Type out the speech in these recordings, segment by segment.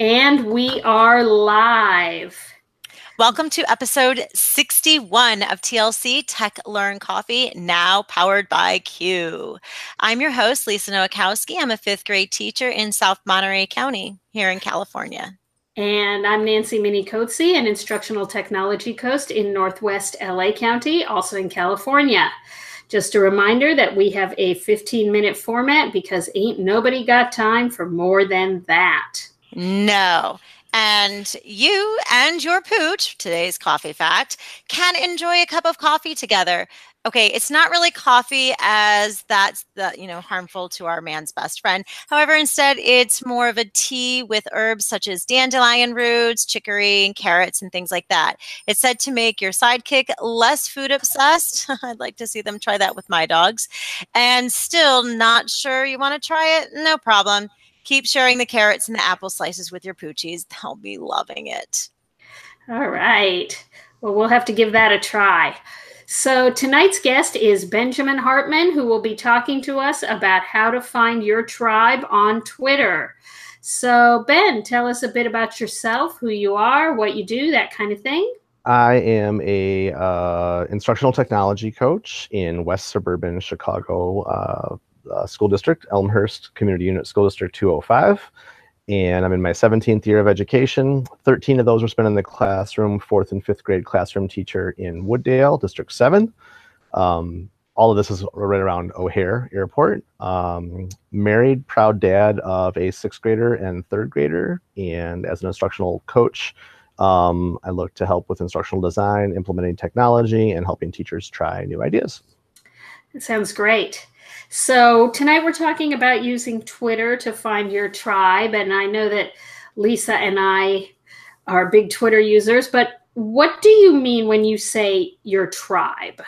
And we are live. Welcome to episode 61 of TLC Tech Learn Coffee, now powered by CUE. I'm your host, Lisa Nowakowski. I'm a fifth grade teacher in South Monterey County here in California. And I'm Nancy Coetzee, an instructional technology coach in Northwest LA County, also in California. Just a reminder that we have a 15 minute format because ain't nobody got time for more than that. No. And you and your pooch, today's coffee fact, can enjoy a cup of coffee together. Okay, it's not really coffee as that's the, you know, harmful to our man's best friend. However, instead it's more of a tea with herbs such as dandelion roots, chicory, and carrots and things like that. It's said to make your sidekick less food obsessed. I'd like to see them try that with my dogs. And still not sure you want to try it? No problem Keep sharing the carrots and the apple slices with your poochies. They'll be loving it. All right. Well, we'll have to give that a try. So, tonight's guest is Benjamin Hartman, who will be talking to us about how to find your tribe on Twitter. So, Ben, tell us a bit about yourself, who you are, what you do, that kind of thing. I am a uh, instructional technology coach in West Suburban Chicago, uh, uh, School District, Elmhurst Community Unit School District 205. And I'm in my 17th year of education. 13 of those were spent in the classroom, fourth and fifth grade classroom teacher in Wood Dale, District 7. Um, all of this is right around O'Hare Airport. Um, married, proud dad of a sixth grader and third grader. And as an instructional coach, um, I look to help with instructional design, implementing technology, and helping teachers try new ideas. It sounds great. So tonight we're talking about using Twitter to find your tribe. And I know that Lisa and I are big Twitter users, but what do you mean when you say your tribe?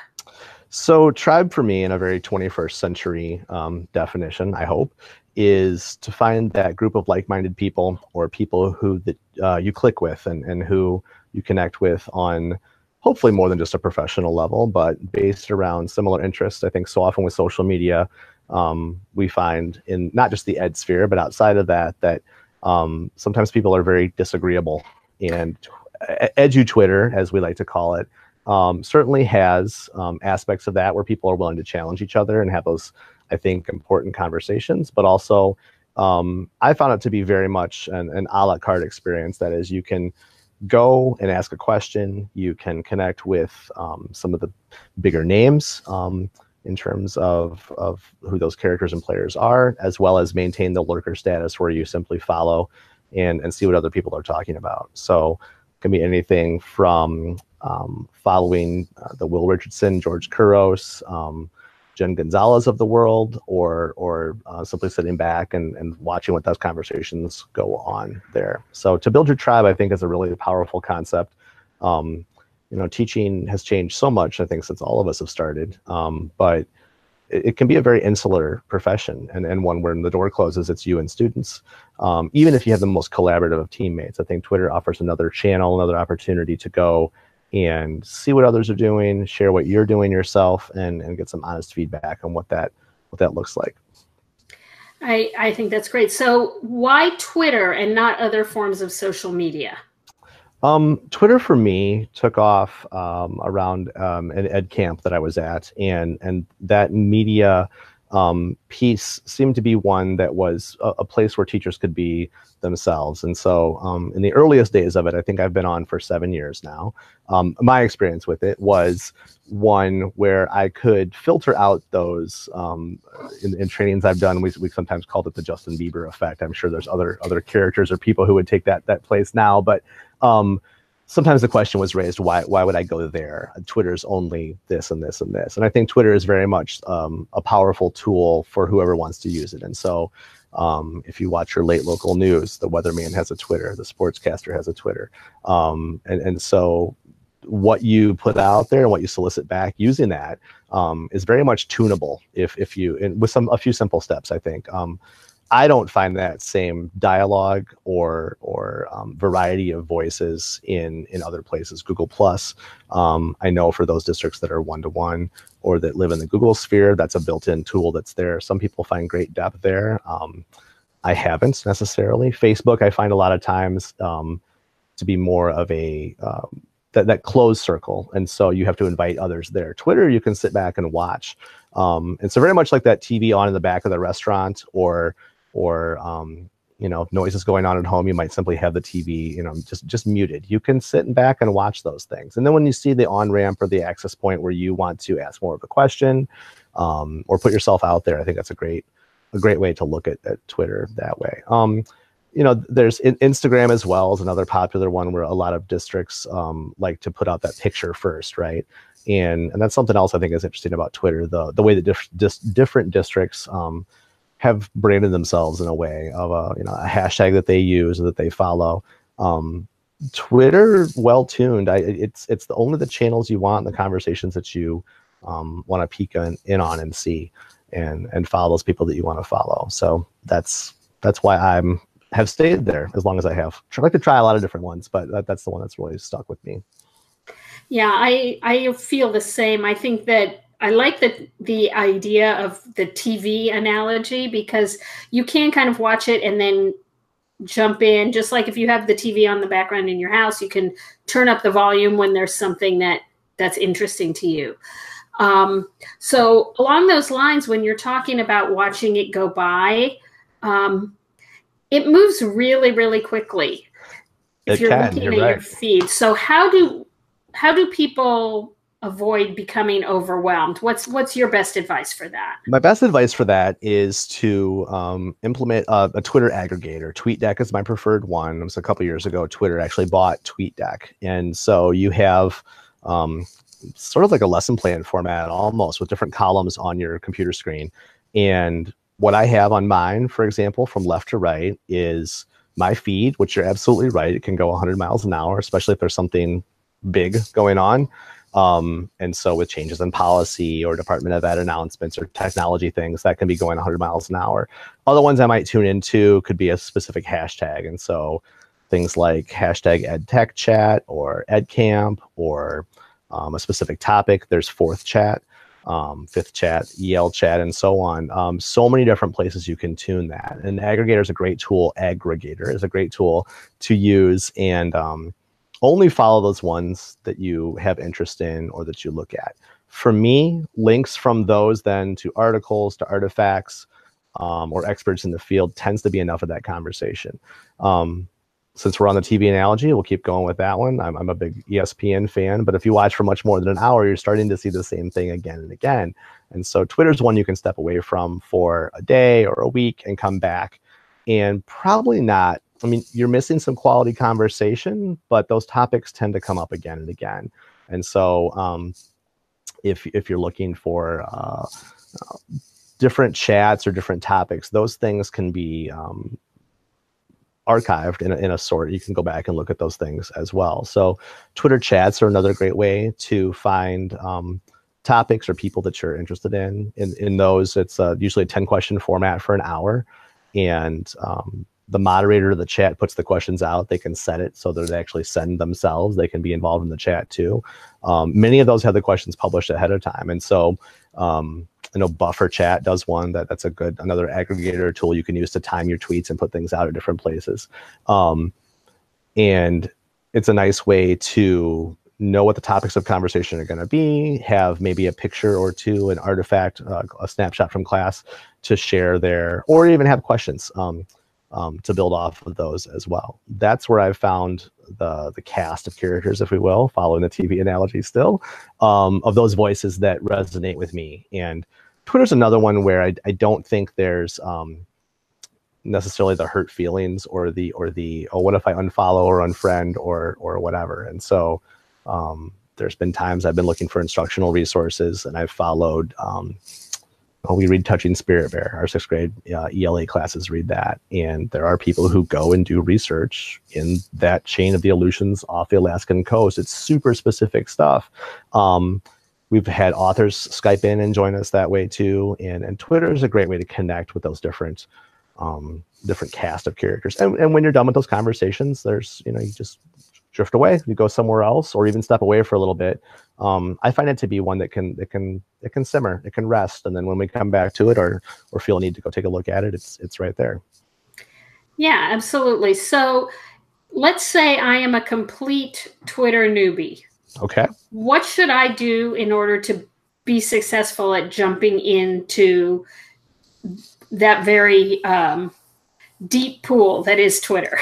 So, tribe for me, in a very 21st century um, definition, I hope, is to find that group of like minded people or people who that, uh, you click with and, and who you connect with on hopefully more than just a professional level, but based around similar interests. I think so often with social media, um, we find in not just the ed sphere, but outside of that, that um, sometimes people are very disagreeable. And edu Twitter, as we like to call it, um, certainly has um, aspects of that where people are willing to challenge each other and have those, I think, important conversations. But also, um, I found it to be very much an, an a la carte experience. That is, you can go and ask a question. You can connect with um, some of the bigger names um, in terms of, of who those characters and players are, as well as maintain the lurker status where you simply follow and, and see what other people are talking about. So it can be anything from um, following uh, the Will Richardson, George Couros, um, Jen Gonzalez of the world, or or uh, simply sitting back and, and watching what those conversations go on there. So to build your tribe, I think is a really powerful concept. Um, you know, teaching has changed so much, I think, since all of us have started. Um, but it, it, can be a very insular profession and, and one where the door closes, it's you and students. Um, even if you have the most collaborative of teammates, I think Twitter offers another channel, another opportunity to go and see what others are doing, share what you're doing yourself, and, and get some honest feedback on what that what that looks like. I, I think that's great. So why Twitter and not other forms of social media? Um, Twitter for me took off um, around um, an ed camp that I was at, and and that media um, piece seemed to be one that was a, a, place where teachers could be themselves. And so, um, in the earliest days of it, I think I've been on for seven years now. Um, my experience with it was one where I could filter out those um, in, in, trainings I've done. We, we sometimes called it the Justin Bieber effect. I'm sure there's other other characters or people who would take that that place now, but um, sometimes the question was raised why why would i go there? Twitter's only this and this and this. And i think twitter is very much um, a powerful tool for whoever wants to use it. And so um, if you watch your late local news the weatherman has a twitter the sportscaster has a twitter. Um, and, and so what you put out there and what you solicit back using that um, is very much tunable if if you and with some a few simple steps i think. Um, I don't find that same dialogue or or um, variety of voices in in other places. Google Plus, um, I know for those districts that are one to one or that live in the Google sphere, that's a built-in tool that's there. Some people find great depth there. Um, I haven't necessarily. Facebook, I find a lot of times um, to be more of a um, that, that closed circle. And so you have to invite others there. Twitter, you can sit back and watch. Um, and so very much like that TV on in the back of the restaurant or, or, um, you know, noises going on at home, you might simply have the TV, you know, just, just muted. You can sit and back and watch those things. And then when you see the on ramp or the access point where you want to ask more of a question um, or put yourself out there, I think that's a great, a great way to look at, at Twitter that way. Um, you know, there's in, Instagram as well is another popular one where a lot of districts um, like to put out that picture first, right? And and that's something else I think is interesting about Twitter the the way that diff, dis, different districts um, have branded themselves in a way of a you know a hashtag that they use that they follow. Um, Twitter, well tuned. It's it's the only the channels you want, the conversations that you um, want to peek in, in on and see, and and follow those people that you want to follow. So that's that's why I'm have stayed there as long as I have. I like to try a lot of different ones, but that, that's the one that's really stuck with me. Yeah, I I feel the same. I think that I like the the idea of the TV analogy because you can kind of watch it and then jump in just like if you have the TV on the background in your house, you can turn up the volume when there's something that that's interesting to you. Um, so along those lines, when you're talking about watching it go by, um, it moves really, really quickly. If it you're can, looking you're at right. your feed. So how do how do people avoid becoming overwhelmed? What's what's your best advice for that? My best advice for that is to um, implement a, a, Twitter aggregator. TweetDeck is my preferred one. It was a couple years ago. Twitter actually bought TweetDeck, and so you have um, sort of like a lesson plan format almost with different columns on your computer screen, and what I have on mine, for example, from left to right, is my feed, which you're absolutely right. It can go 100 miles an hour, especially if there's something big going on. Um, and so with changes in policy or Department of Ed announcements or technology things, that can be going 100 miles an hour. Other ones I might tune into could be a specific hashtag. And so things like hashtag EdTech chat or EdCamp or um, a specific topic. There's fourth chat um, fifth chat, EL chat, and so on. Um, so many different places you can tune that. And aggregator is a great tool. Aggregator is a great tool to use and um, only follow those ones that you have interest in or that you look at. For me, links from those then to articles, to artifacts, um, or experts in the field tends to be enough of that conversation. Um, since we're on the TV analogy, we'll keep going with that one. I'm, I'm a big ESPN fan, but if you watch for much more than an hour, you're starting to see the same thing again and again. And so Twitter's one you can step away from for a day or a week and come back. And probably not, I mean, you're missing some quality conversation, but those topics tend to come up again and again. And so um, if, if you're looking for uh, different chats or different topics, those things can be um, archived in a, in a sort. You can go back and look at those things as well. So Twitter chats are another great way to find um, topics or people that you're interested in. In, in those, it's uh, usually a 10 question format for an hour. And um, the moderator of the chat puts the questions out. They can set it so that they actually send themselves. They can be involved in the chat too. Um, many of those have the questions published ahead of time. And so um, I know Buffer Chat does one that that's a good another aggregator tool you can use to time your tweets and put things out at different places. Um, and it's a nice way to know what the topics of conversation are going to be, have maybe a picture or two, an artifact, uh, a snapshot from class to share there, or even have questions um, um, to build off of those as well. That's where I've found the the cast of characters, if we will, following the TV analogy still, um, of those voices that resonate with me. And Twitter's another one where I, I don't think there's um, necessarily the hurt feelings or the or the oh what if I unfollow or unfriend or or whatever. And so um, there's been times I've been looking for instructional resources and I've followed um, we read Touching Spirit Bear. Our sixth grade uh, ELA classes read that, and there are people who go and do research in that chain of the Aleutians off the Alaskan coast. It's super specific stuff. Um, we've had authors Skype in and join us that way too, and and Twitter is a great way to connect with those different um, different cast of characters. And, and when you're done with those conversations, there's you know you just drift away, you go somewhere else, or even step away for a little bit. Um, I find it to be one that can it can it can simmer, it can rest, and then when we come back to it or or feel a need to go take a look at it, it's it's right there. Yeah, absolutely. So let's say I am a complete Twitter newbie. Okay. What should I do in order to be successful at jumping into that very um, deep pool that is Twitter?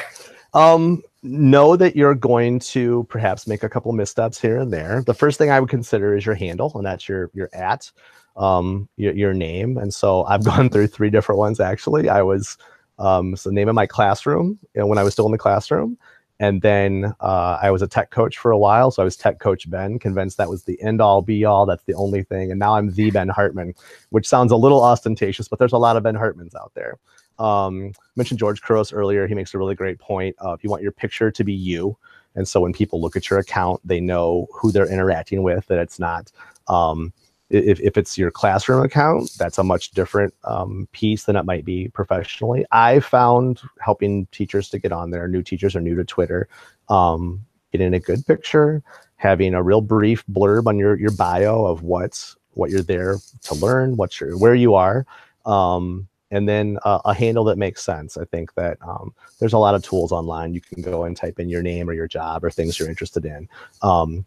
Um, know that you're going to perhaps make a couple missteps here and there. The first thing I would consider is your handle, and that's your your at, um, your, your name. And so I've gone through three different ones actually. I was um, so the name of my classroom you know, when I was still in the classroom. And then uh, I was a tech coach for a while. So I was tech coach Ben, convinced that was the end all be all. That's the only thing. And now I'm the Ben Hartman, which sounds a little ostentatious, but there's a lot of Ben Hartmans out there. Um, mentioned George Couros earlier. He makes a really great point. If you want your picture to be you, and so when people look at your account, they know who they're interacting with, that it's not um, if, if it's your classroom account, that's a much different um, piece than it might be professionally. I found helping teachers to get on there, new teachers are new to Twitter, um, getting a good picture, having a real brief blurb on your, your bio of what's what you're there to learn, what you're, where you are, um, and then uh, a handle that makes sense. I think that um, there's a lot of tools online. You can go and type in your name or your job or things you're interested in. Um,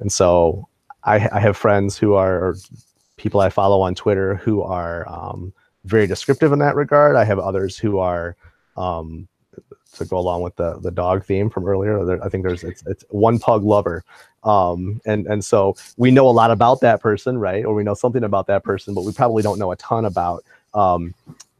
and so I, I have friends who are people I follow on Twitter who are um, very descriptive in that regard. I have others who are um, to go along with the the dog theme from earlier. I think there's it's, it's one pug lover, um, and and so we know a lot about that person, right? Or we know something about that person, but we probably don't know a ton about um,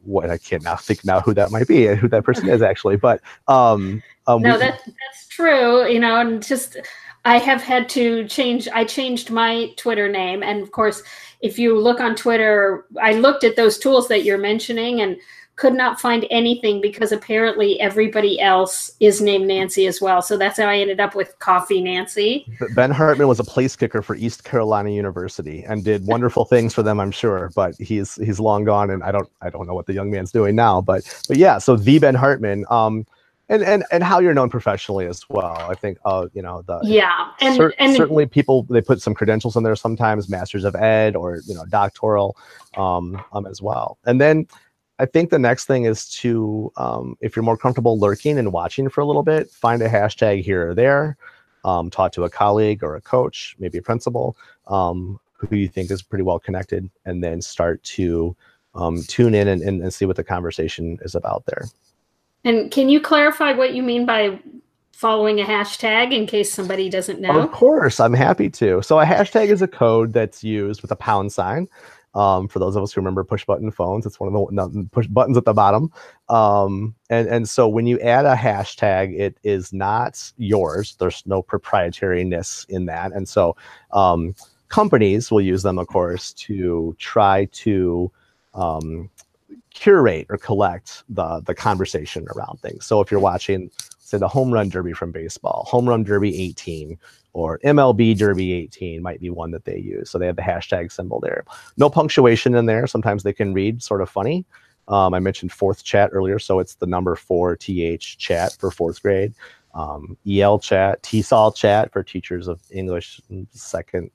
what I can't now think now who that might be and who that person is actually. But um, um, no, we, that that's true. You know, and just I have had to change. I changed my Twitter name, and of course, if you look on Twitter, I looked at those tools that you're mentioning and could not find anything because apparently everybody else is named Nancy as well. So that's how I ended up with Coffee Nancy. Ben Hartman was a place kicker for East Carolina University and did wonderful things for them, I'm sure. But he's he's long gone, and I don't I don't know what the young man's doing now. But but yeah, so the Ben Hartman. Um, and and and how you're known professionally as well. I think, uh, you know, the yeah, and, cer- and certainly people they put some credentials in there sometimes, masters of ed or you know doctoral, um, um as well. And then I think the next thing is to, um, if you're more comfortable lurking and watching for a little bit, find a hashtag here or there, um, talk to a colleague or a coach, maybe a principal, um, who you think is pretty well connected, and then start to um, tune in and, and, and see what the conversation is about there. And can you clarify what you mean by following a hashtag in case somebody doesn't know? Of course, I'm happy to. So a hashtag is a code that's used with a pound sign. Um, for those of us who remember push button phones, it's one of the push buttons at the bottom. Um, and, and so when you add a hashtag, it is not yours. There's no proprietariness in that. And so um, companies will use them, of course, to try to um, curate or collect the the conversation around things. So if you're watching, say, the home run derby from baseball, home run derby 18 or MLB derby 18 might be one that they use. So they have the hashtag symbol there. No punctuation in there. Sometimes they can read sort of funny. Um, I mentioned fourth chat earlier, so it's the number four th chat for fourth grade. Um, EL chat, TESOL chat for teachers of English second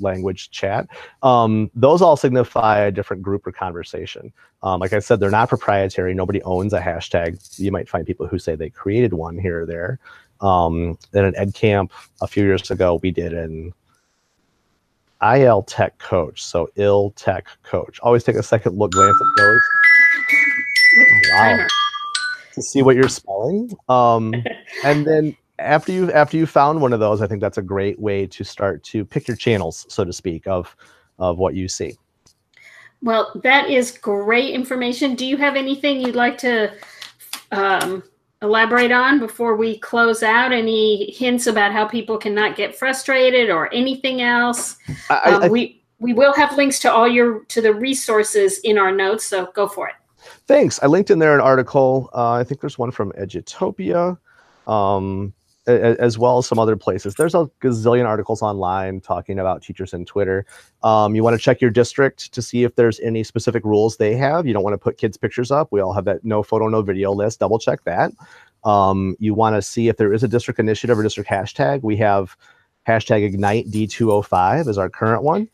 language chat. Um, those all signify a different group or conversation. Um, like I said, they're not proprietary. Nobody owns a hashtag. You might find people who say they created one here or there. Um, in an ed camp a few years ago, we did an IL Tech Coach. So ill Tech Coach. Always take a second look, glance at those. Wow. To see what you're spelling. Um, and then after you after you found one of those, I think that's a great way to start to pick your channels, so to speak, of of what you see. Well, that is great information. Do you have anything you'd like to um, elaborate on before we close out? Any hints about how people cannot get frustrated or anything else? I, um, I, we we will have links to all your to the resources in our notes, so go for it. Thanks. I linked in there an article. Uh, I think there's one from Edutopia. Um, as well as some other places. There's a gazillion articles online talking about teachers and Twitter. Um, you want to check your district to see if there's any specific rules they have. You don't want to put kids' pictures up. We all have that no photo, no video list. Double check that. Um, you want to see if there is a district initiative or district hashtag. We have hashtag Ignite D205 is our current one.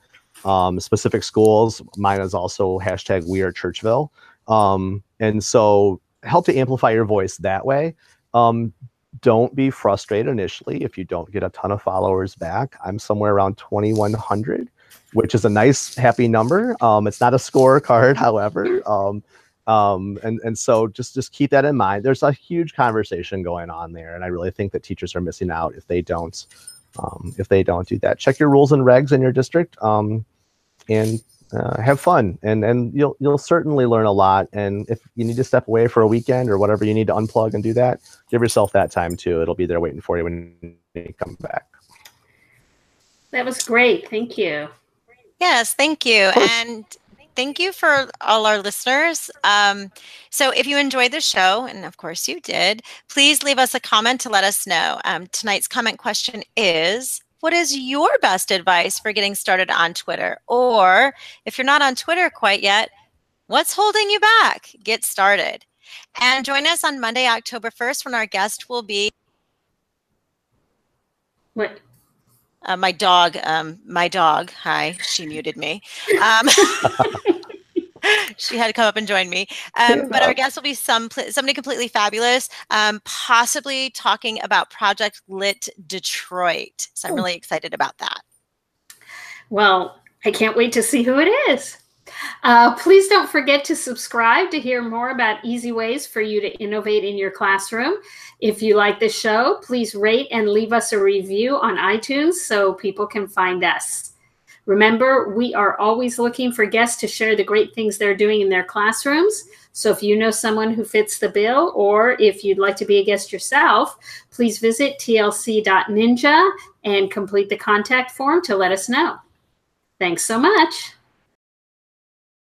Um, specific schools, mine is also hashtag We Are Churchville. Um, and so help to amplify your voice that way. Um, don't be frustrated initially if you don't get a ton of followers back. I'm somewhere around 2,100, which is a nice, happy number. Um, it's not a scorecard, however. Um, um, and and so just just keep that in mind. There's a huge conversation going on there, and I really think that teachers are missing out if they don't um, if they don't do that. Check your rules and regs in your district, um, and uh, have fun, and and you'll you'll certainly learn a lot. And if you need to step away for a weekend or whatever, you need to unplug and do that. Give yourself that time too. It'll be there waiting for you when you come back. That was great. Thank you. Yes, thank you. And thank you for all our listeners. Um, so if you enjoyed the show, and of course you did, please leave us a comment to let us know. Um, tonight's comment question is what is your best advice for getting started on Twitter? Or if you're not on Twitter quite yet, what's holding you back? Get started. And join us on Monday, October 1st, when our guest will be. What? Uh, my dog, um, my dog. Hi, she muted me. Um, she had to come up and join me. Um, but our guest will be some somebody completely fabulous, um, possibly talking about Project Lit Detroit. So I'm really excited about that. Well, I can't wait to see who it is. Uh, please don't forget to subscribe to hear more about easy ways for you to innovate in your classroom. If you like the show, please rate and leave us a review on iTunes so people can find us. Remember, we are always looking for guests to share the great things they're doing in their classrooms. So if you know someone who fits the bill, or if you'd like to be a guest yourself, please visit tlc.ninja and complete the contact form to let us know. Thanks so much.